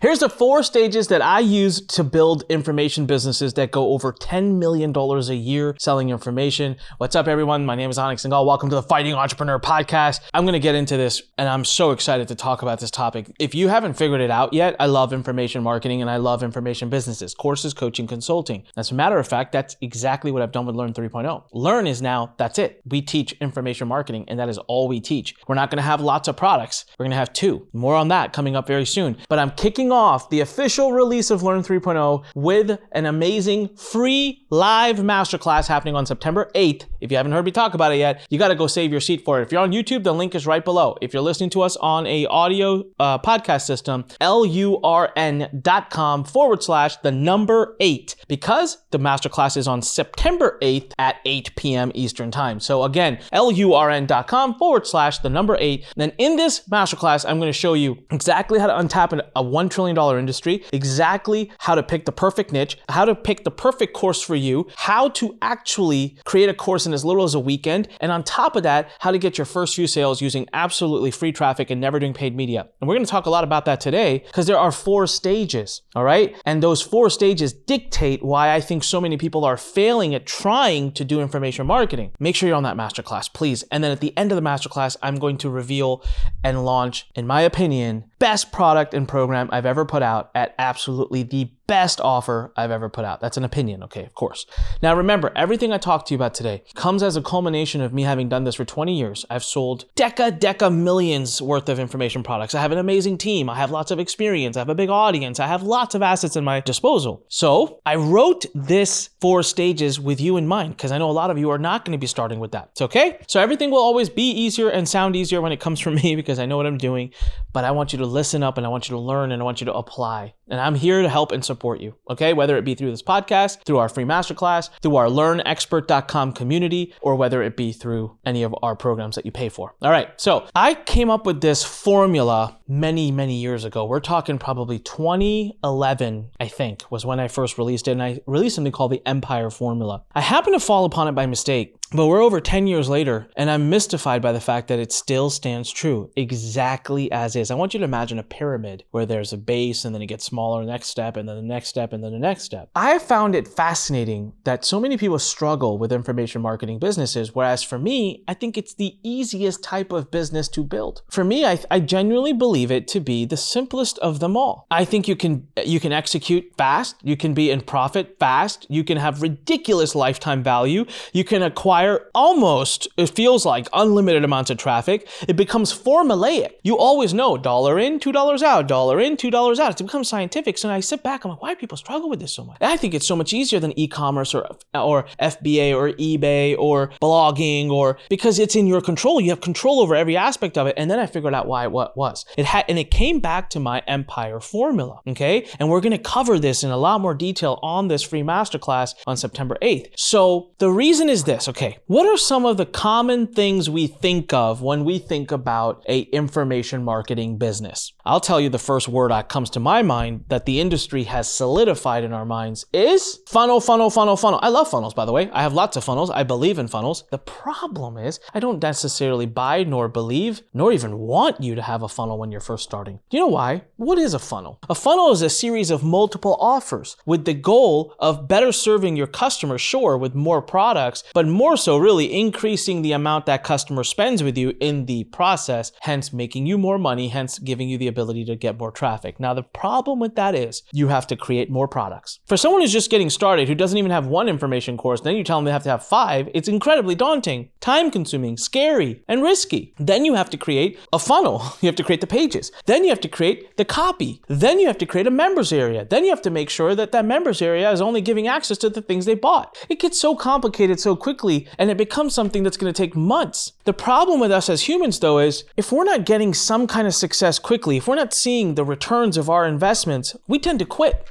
Here's the four stages that I use to build information businesses that go over $10 million a year selling information. What's up, everyone? My name is Anik Singhal. Welcome to the Fighting Entrepreneur Podcast. I'm going to get into this and I'm so excited to talk about this topic. If you haven't figured it out yet, I love information marketing and I love information businesses, courses, coaching, consulting. As a matter of fact, that's exactly what I've done with Lurn 3.0. Lurn is now, that's it. We teach information marketing and that is all we teach. We're not going to have lots of products. We're going to have two. More on that coming up very soon. But I'm kicking off the official release of Lurn 3.0 with an amazing free live masterclass happening on September 8th. If you haven't heard me talk about it yet, you got to go save your seat for it. If you're on YouTube, the link is right below. If you're listening to us on a audio uh, podcast system, lurn.com forward slash the number eight, because the masterclass is on September 8th at 8 p.m. Eastern time. So again, lurn.com forward slash the number eight. Then in this masterclass, I'm going to show you exactly how to untap a $1 trillion industry, exactly how to pick the perfect niche, how to pick the perfect course for you, how to actually create a course in as little as a weekend, and on top of that, how to get your first few sales using absolutely free traffic and never doing paid media. And we're going to talk a lot about that today because there are four stages, all right? And those four stages dictate why I think so many people are failing at trying to do information marketing. Make sure you're on that masterclass, please. And then at the end of the masterclass, I'm going to reveal and launch, in my opinion, best product and program I've ever put out at absolutely the best offer I've ever put out. That's an opinion, okay, of course. Now remember, everything I talked to you about today comes as a culmination of me having done this for 20 years. I've sold deca, deca millions worth of information products. I have an amazing team. I have lots of experience. I have a big audience. I have lots of assets in my disposal. So I wrote this four stages with you in mind because I know a lot of you are not going to be starting with that. It's okay. So everything will always be easier and sound easier when it comes from me because I know what I'm doing, but I want you to listen up and I want you to learn and I want you to apply. And I'm here to help and support you, okay? Whether it be through this podcast, through our free masterclass, through our lurnexpert.com community, or whether it be through any of our programs that you pay for. All right, so I came up with this formula many, many years ago. We're talking probably 2011, I think, was when I first released it. And I released something called the Empire Formula. I happened to fall upon it by mistake but we're over 10 years later, and I'm mystified by the fact that it still stands true exactly as is. I want you to imagine a pyramid where there's a base and then it gets smaller, next step, and then the next step, and then the next step. I found it fascinating that so many people struggle with information marketing businesses, whereas for me, I think it's the easiest type of business to build. For me, I, I genuinely believe it to be the simplest of them all. I think you can you can execute fast, you can be in profit fast, you can have ridiculous lifetime value, you can acquire almost, it feels like, unlimited amounts of traffic. It becomes formulaic. You always know dollar in, $2 out, dollar in, $2 out. It becomes scientific. So I sit back, I'm like, why do people struggle with this so much? And I think it's so much easier than e-commerce or, or FBA or eBay or blogging or because it's in your control. You have control over every aspect of it. And then I figured out why what was. It had, and it came back to my empire formula. Okay. And we're going to cover this in a lot more detail on this free masterclass on September 8th. So the reason is this. Okay. Okay, what are some of the common things we think of when we think about a information marketing business? I'll tell you the first word that comes to my mind that the industry has solidified in our minds is funnel, funnel, funnel, funnel. I love funnels, by the way. I have lots of funnels. I believe in funnels. The problem is I don't necessarily buy nor believe nor even want you to have a funnel when you're first starting. Do you know why? What is a funnel? A funnel is a series of multiple offers with the goal of better serving your customer, sure, with more products, but more so really increasing the amount that customer spends with you in the process, hence making you more money, hence giving you the ability to get more traffic. Now, the problem with that is you have to create more products. For someone who's just getting started, who doesn't even have one information course, then you tell them they have to have five, it's incredibly daunting, time consuming, scary, and risky. Then you have to create a funnel. You have to create the pages. Then you have to create the copy. Then you have to create a members area. Then you have to make sure that that members area is only giving access to the things they bought. It gets so complicated so quickly and it becomes something that's going to take months. The problem with us as humans, though, is if we're not getting some kind of success quickly, if we're not seeing the returns of our investments, we tend to quit.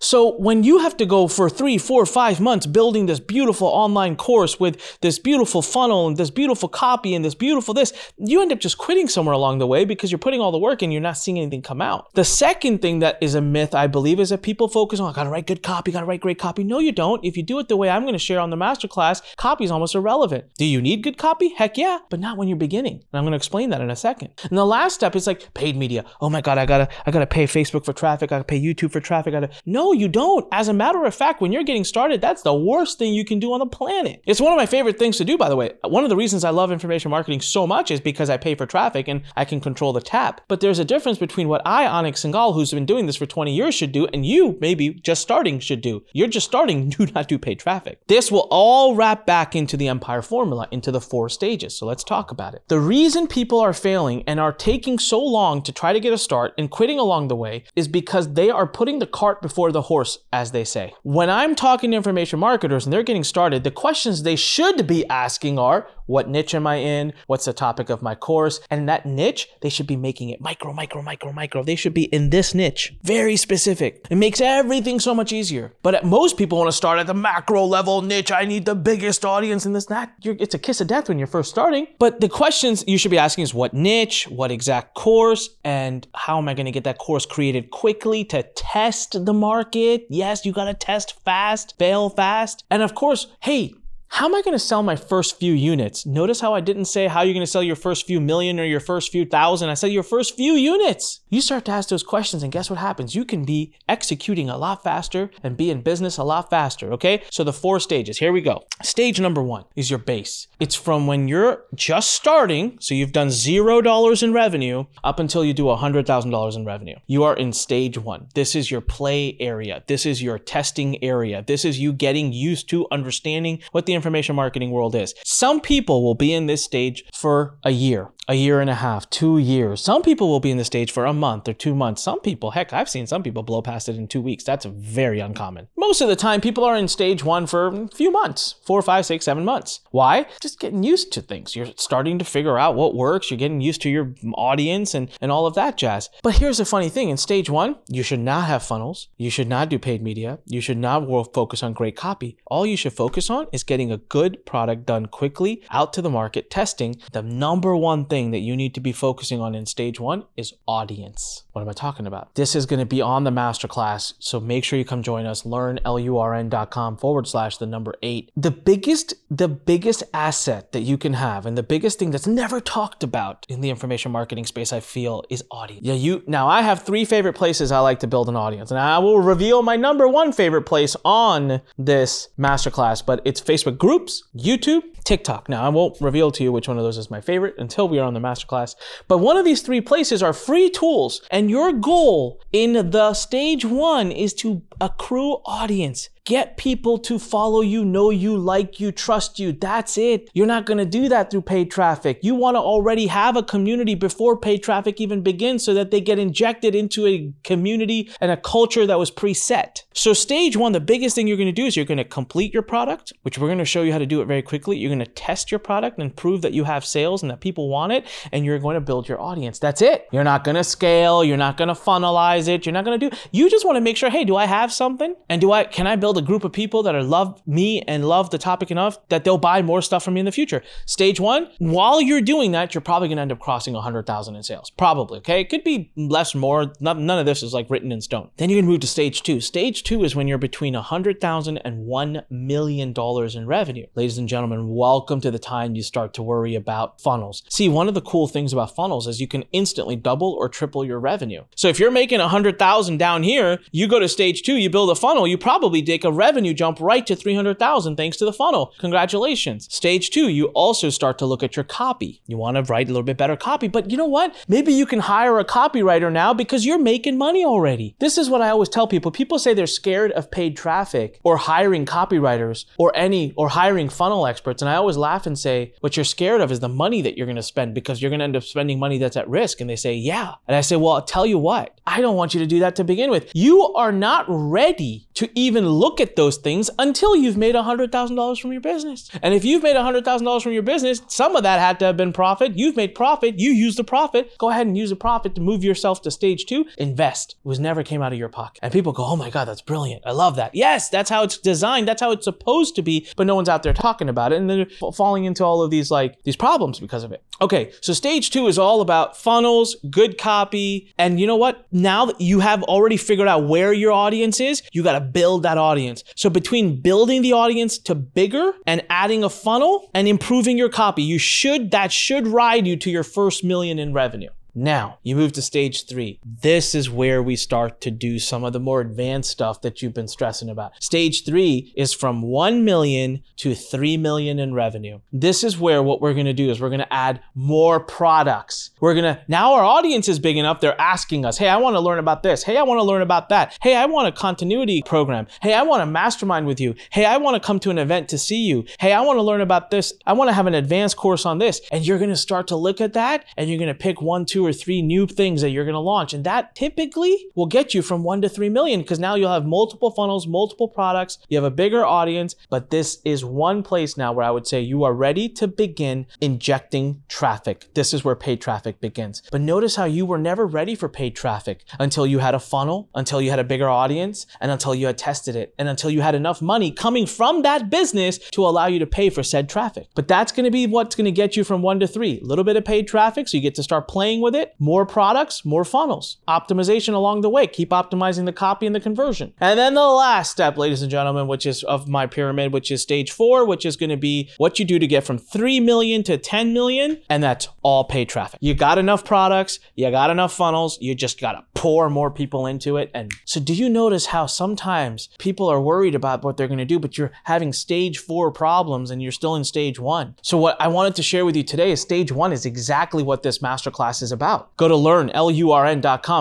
So when you have to go for three, four, five months building this beautiful online course with this beautiful funnel and this beautiful copy and this beautiful this, you end up just quitting somewhere along the way because you're putting all the work and you're not seeing anything come out. The second thing that is a myth, I believe, is that people focus on, I gotta write good copy, gotta write great copy. No, you don't. If you do it the way I'm gonna share on the masterclass, copy is almost irrelevant. Do you need good copy? Heck yeah, but not when you're beginning. And I'm gonna explain that in a second. And the last step is like paid media. Oh my God, I gotta, I gotta pay Facebook for traffic, I gotta pay YouTube for traffic. I gotta, no, you don't. As a matter of fact, when you're getting started, that's the worst thing you can do on the planet. It's one of my favorite things to do, by the way. One of the reasons I love information marketing so much is because I pay for traffic and I can control the tap. But there's a difference between what I, Anik Singhal, who's been doing this for 20 years, should do, and you, maybe just starting, should do. You're just starting, do not do paid traffic. This will all wrap back into the Empire formula, into the four stages. So let's talk about it. The reason people are failing and are taking so long to try to get a start and quitting along the way is because they are putting the cart before the horse, as they say. When I'm talking to information marketers and they're getting started, the questions they should be asking are what niche am I in? What's the topic of my course? And that niche, they should be making it micro, micro, micro, micro. They should be in this niche, very specific. It makes everything so much easier. But most people want to start at the macro level niche. I need the biggest audience and this, that. It's a kiss of death when you're first starting. But the questions you should be asking is what niche, what exact course, and how am I going to get that course created quickly to test the market? Yes, you got to test fast, fail fast. And of course, hey, how am I going to sell my first few units? Notice how I didn't say how you're going to sell your first few million or your first few thousand. I said your first few units. You start to ask those questions, and guess what happens? You can be executing a lot faster and be in business a lot faster. Okay. So the four stages. Here we go. Stage number one is your base. It's from when you're just starting, so you've done zero dollars in revenue, up until you do a hundred thousand dollars in revenue. You are in stage one. This is your play area. This is your testing area. This is you getting used to understanding what the information marketing world is. Some people will be in this stage for a year, a year and a half, two years. Some people will be in the stage for a month or two months. Some people, heck, I've seen some people blow past it in two weeks. That's very uncommon. Most of the time, people are in stage one for a few months, four, five, six, seven months. Why? Just getting used to things. You're starting to figure out what works. You're getting used to your audience and, and all of that jazz. But here's the funny thing in stage one, you should not have funnels. You should not do paid media. You should not focus on great copy. All you should focus on is getting a good product done quickly out to the market, testing. The number one thing that you need to be focusing on in stage one is audience. What am I talking about? This is going to be on the masterclass. So make sure you come join us. Lurn lurn.com forward slash the number eight. The biggest, the biggest asset that you can have and the biggest thing that's never talked about in the information marketing space, I feel, is audience. Yeah, you now I have three favorite places I like to build an audience. And I will reveal my number one favorite place on this masterclass, but it's Facebook groups, YouTube, TikTok. Now, I won't reveal to you which one of those is my favorite until we are on the masterclass. But one of these three places are free tools, and your goal in the stage one is to accrue audience. Get people to follow you, know you, like you, trust you. That's it. You're not going to do that through paid traffic. You want to already have a community before paid traffic even begins so that they get injected into a community and a culture that was preset. So, stage one, the biggest thing you're going to do is you're going to complete your product, which we're going to show you how to do it very quickly. You're going to test your product and prove that you have sales and that people want it, and you're going to build your audience. That's it. You're not going to scale. You're not going to funnelize it. You're not going to do, you just want to make sure, hey, do I have something? And do I, can I build a group of people that are love me and love the topic enough that they'll buy more stuff from me in the future. Stage one, while you're doing that, you're probably gonna end up crossing 100,000 in sales. Probably, okay? It could be less, or more. None of this is like written in stone. Then you're gonna move to stage two. Stage two is when you're between 100,000 and $1 million in revenue. Ladies and gentlemen, welcome to the time you start to worry about funnels. See, one of the cool things about funnels is you can instantly double or triple your revenue. So if you're making 100,000 down here, you go to stage two, you build a funnel, you probably take a revenue jump right to 300,000 thanks to the funnel. Congratulations. Stage two, you also start to look at your copy. You want to write a little bit better copy, but you know what? Maybe you can hire a copywriter now because you're making money already. This is what I always tell people. People say they're scared of paid traffic or hiring copywriters or any or hiring funnel experts. And I always laugh and say, what you're scared of is the money that you're going to spend because you're going to end up spending money that's at risk. And they say, yeah. And I say, well, I'll tell you what, I don't want you to do that to begin with. You are not ready to even look at those things until you've made $100,000 from your business. And if you've made $100,000 from your business, some of that had to have been profit. You've made profit. You use the profit. Go ahead and use the profit to move yourself to stage two. Invest. It was never came out of your pocket. And people go, oh my God, that's brilliant. I love that. Yes, that's how it's designed. That's how it's supposed to be. But no one's out there talking about it. And they're falling into all of these like these problems because of it. Okay, so stage two is all about funnels, good copy. And you know what? Now that you have already figured out where your audience is, you got to build that audience. So between building the audience to bigger and adding a funnel and improving your copy, you should, that should ride you to your first million in revenue. Now, you move to stage three. This is where we start to do some of the more advanced stuff that you've been stressing about. Stage three is from 1 million to 3 million in revenue. This is where what we're going to do is we're going to add more products. We're going to, now our audience is big enough, they're asking us, hey, I want to learn about this. Hey, I want to learn about that. Hey, I want a continuity program. Hey, I want to mastermind with you. Hey, I want to come to an event to see you. Hey, I want to learn about this. I want to have an advanced course on this. And you're going to start to look at that and you're going to pick one, two, or three new things that you're going to launch. And that typically will get you from one to three million because now you'll have multiple funnels, multiple products, you have a bigger audience. But this is one place now where I would say you are ready to begin injecting traffic. This is where paid traffic begins. But notice how you were never ready for paid traffic until you had a funnel, until you had a bigger audience, and until you had tested it, and until you had enough money coming from that business to allow you to pay for said traffic. But that's going to be what's going to get you from one to three. A little bit of paid traffic, so you get to start playing with it more products, more funnels. Optimization along the way. Keep optimizing the copy and the conversion. And then the last step, ladies and gentlemen, which is of my pyramid, which is stage four, which is going to be what you do to get from 3 million to 10 million. And that's all paid traffic. You got enough products, you got enough funnels, you just got to pour more people into it. And so, do you notice how sometimes people are worried about what they're going to do, but you're having stage four problems and you're still in stage one? So, what I wanted to share with you today is stage one is exactly what this masterclass is about. Go to lurn,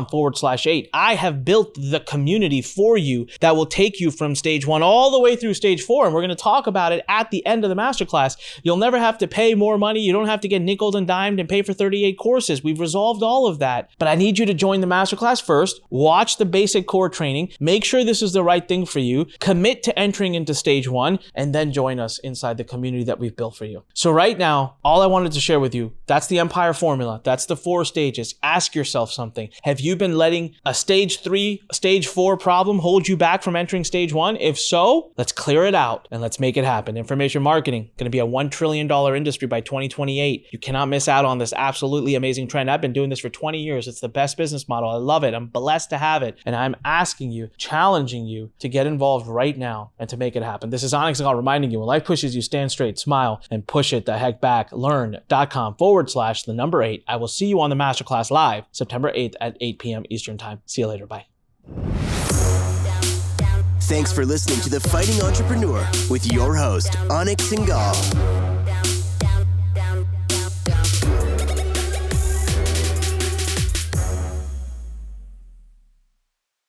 forward slash eight. I have built the community for you that will take you from stage one all the way through stage four. And we're going to talk about it at the end of the masterclass. You'll never have to pay more money. You don't have to get nickel and dimed and pay for 38 courses. We've resolved all of that. But I need you to join the masterclass first, watch the basic core training, make sure this is the right thing for you, commit to entering into stage one, and then join us inside the community that we've built for you. So right now, all I wanted to share with you, that's the Empire formula. That's the four stages. Ask yourself something. Have you been letting a stage three, stage four problem hold you back from entering stage one? If so, let's clear it out and let's make it happen. Information marketing going to be a $1 trillion industry by 2028. You cannot miss out on this absolutely amazing trend. I've been doing this for 20 years. It's the best business model. I love it. I'm blessed to have it. And I'm asking you, challenging you to get involved right now and to make it happen. This is Anik Singhal reminding you when life pushes you, stand straight, smile, and push it the heck back. Lurn.com forward slash the number eight. I will see you on the masterclass live September 8th at 8 p.m. Eastern Time. See you later. Bye. Thanks for listening to The Fighting Entrepreneur with your host, Anik Singhal.